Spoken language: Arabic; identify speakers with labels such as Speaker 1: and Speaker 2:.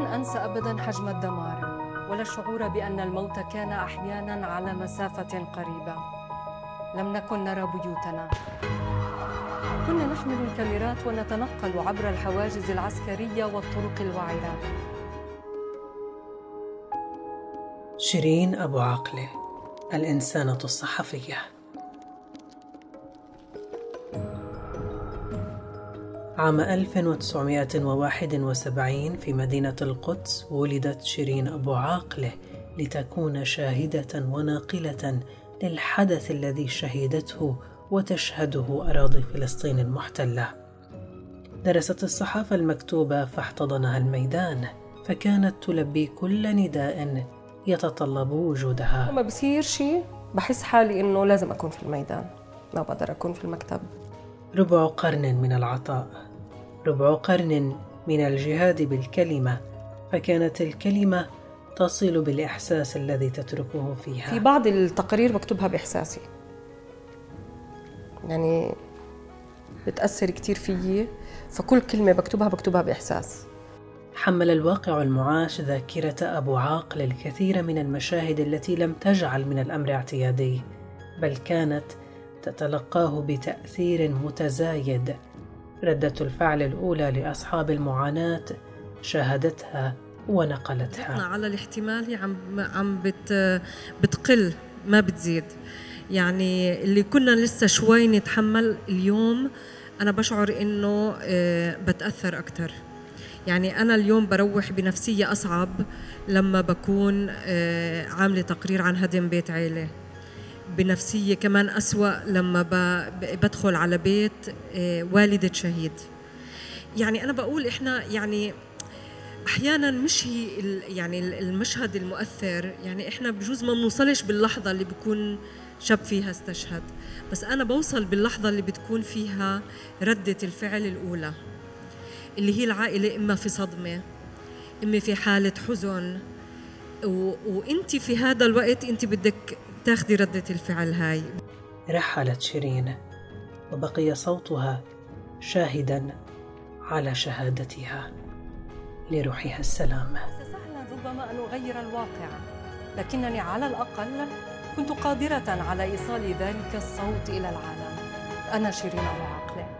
Speaker 1: لن أنسى أبدا حجم الدمار ولا الشعور بأن الموت كان أحيانا على مسافة قريبة. لم نكن نرى بيوتنا. كنا نحمل الكاميرات ونتنقل عبر الحواجز العسكرية والطرق الوعرة
Speaker 2: شيرين أبو عقلة الإنسانة الصحفية. عام 1971 في مدينة القدس ولدت شيرين أبو عاقلة لتكون شاهدة وناقلة للحدث الذي شهدته وتشهده أراضي فلسطين المحتلة. درست الصحافة المكتوبة فاحتضنها الميدان، فكانت تلبي كل نداء يتطلب وجودها.
Speaker 1: لما بصير شيء بحس حالي إنه لازم أكون في الميدان، ما بقدر أكون في المكتب.
Speaker 2: ربع قرن من العطاء، ربع قرن من الجهاد بالكلمة، فكانت الكلمة تصل بالإحساس الذي تتركه فيها.
Speaker 1: في بعض التقارير بكتبها بإحساسي. يعني بتأثر كتير فيي فكل كلمة بكتبها بكتبها بإحساس
Speaker 2: حمل الواقع المعاش ذاكرة أبو عاقل الكثير من المشاهد التي لم تجعل من الأمر اعتيادي بل كانت تتلقاه بتأثير متزايد ردة الفعل الأولى لأصحاب المعاناة شاهدتها ونقلتها.
Speaker 1: على الاحتمال عم عم بت بتقل ما بتزيد. يعني اللي كنا لسه شوي نتحمل اليوم أنا بشعر إنه آه، بتأثر أكثر يعني أنا اليوم بروح بنفسية أصعب لما بكون آه، عاملة تقرير عن هدم بيت عيلة. بنفسية كمان أسوأ لما بدخل على بيت آه، والدة شهيد. يعني أنا بقول إحنا يعني أحيانا مش هي يعني المشهد المؤثر يعني إحنا بجوز ما بنوصلش باللحظة اللي بكون شاب فيها استشهد. بس أنا بوصل باللحظة اللي بتكون فيها ردة الفعل الأولى اللي هي العائلة إما في صدمة إما في حالة حزن. و... وانت في هذا الوقت انت بدك تاخدي ردة الفعل هاي.
Speaker 2: رحلت شيرين وبقي صوتها شاهدا على شهادتها لروحها السلام.
Speaker 1: سهلا ربما أن أغير الواقع لكنني على الأقل كنت قادرة على إيصال ذلك الصوت إلى العالم. أنا شيرين أبو عقلة